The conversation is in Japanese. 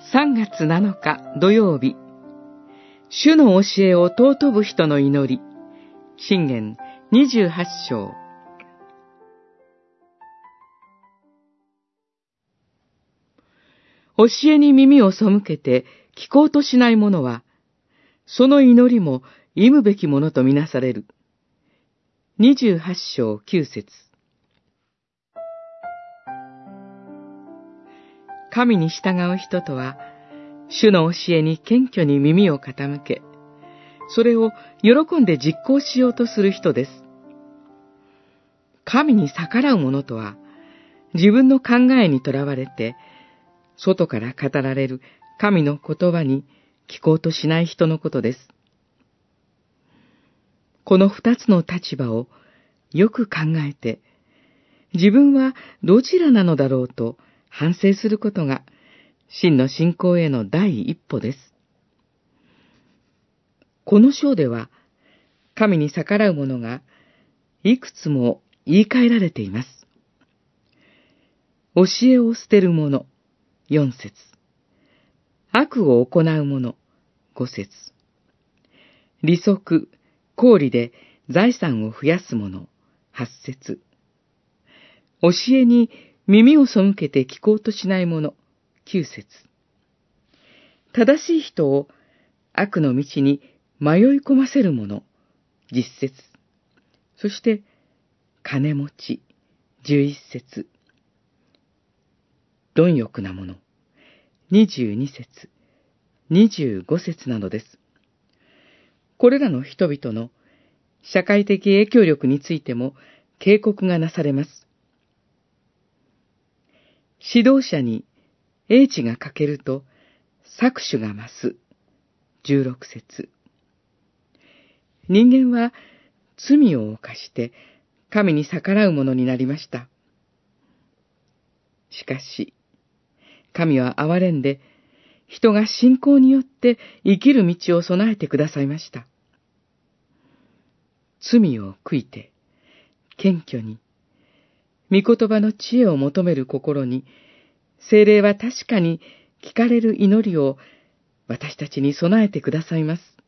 3月7日土曜日、主の教えを尊ぶ人の祈り、信玄28章。教えに耳を背けて聞こうとしない者は、その祈りも忌むべきものとみなされる。28章9節神に従う人とは、主の教えに謙虚に耳を傾け、それを喜んで実行しようとする人です。神に逆らう者とは、自分の考えにとらわれて、外から語られる神の言葉に聞こうとしない人のことです。この二つの立場をよく考えて、自分はどちらなのだろうと反省することが、真の信仰への第一歩です。この章では、神に逆らう者が、いくつも言い換えられています。教えを捨てる者、四節。悪を行う者、五節。利息、公理で財産を増やす者、八節。教えに耳を背けて聞こうとしない者、九節。正しい人を悪の道に迷い込ませる者、十節。そして、金持ち、十一節。貪欲な者、二十二節、二十五節なのです。これらの人々の社会的影響力についても警告がなされます。指導者に英知が欠けると搾取が増す。十六節。人間は罪を犯して神に逆らうものになりました。しかし、神は憐れんで、人が信仰によって生きる道を備えてくださいました。罪を悔いて、謙虚に、御言葉の知恵を求める心に、精霊は確かに聞かれる祈りを私たちに備えてくださいます。